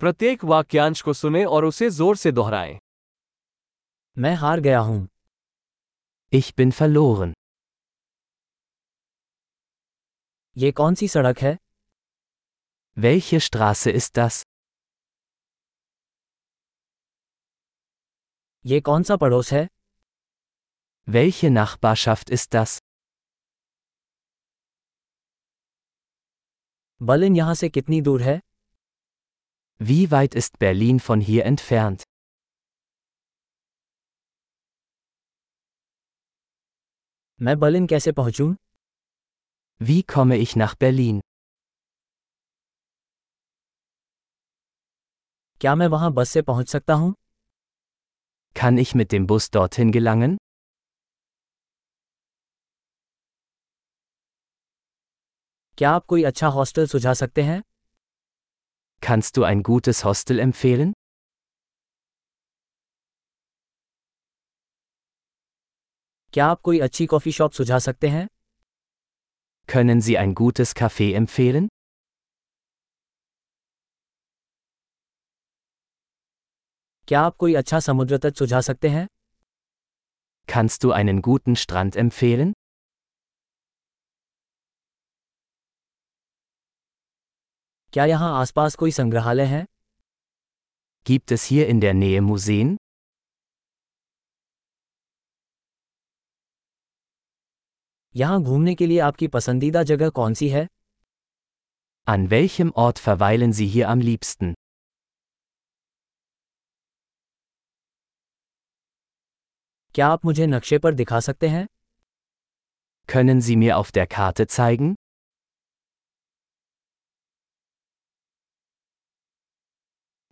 प्रत्येक वाक्यांश को सुने और उसे ज़ोर से दोहराएँ मैं हार गया हूँ Ich bin verloren. ये कौन सी सड़क है Welche Straße ist das? ये कौन सा पड़ोस है Welche Nachbarschaft ist das? Berlin यहाँ से कितनी दूर है Wie weit ist Berlin von hier entfernt? मैं बर्लिन कैसे पहुंचूं Wie komme ich nach Berlin? क्या मैं वहां बस से पहुंच सकता हूं Kann ich mit dem Bus dorthin gelangen? क्या आप कोई अच्छा हॉस्टल सुझा सकते हैं Kannst du ein gutes Hostel empfehlen? क्या आप कोई अच्छी कॉफी शॉप सुझा सकते हैं Können Sie ein gutes Café empfehlen? क्या आप कोई अच्छा समुद्र तट सुझा सकते हैं Kannst du einen guten Strand empfehlen? क्या यहाँ आसपास कोई संग्रहालय है Gibt es hier in der Nähe Museen? यहाँ घूमने के लिए आपकी पसंदीदा जगह कौन सी है An welchem Ort verweilen Sie hier am liebsten? क्या आप मुझे नक्शे पर दिखा सकते हैं Können Sie mir auf der Karte zeigen?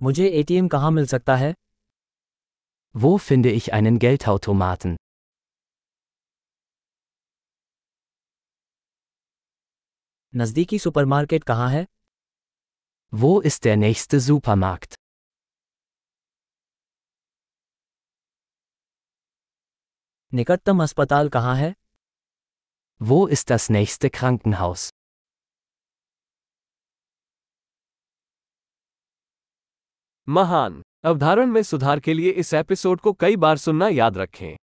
मुझे एटीएम कहाँ मिल सकता है Wo finde ich einen Geldautomaten? नज़दीकी सुपरमार्केट कहाँ है Wo ist der nächste Supermarkt? निकटतम अस्पताल कहाँ है Wo ist das nächste Krankenhaus? महान। अवधारण में सुधार के लिए इस एपिसोड को कई बार सुनना याद रखें।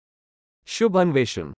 शुभ अन्वेषण।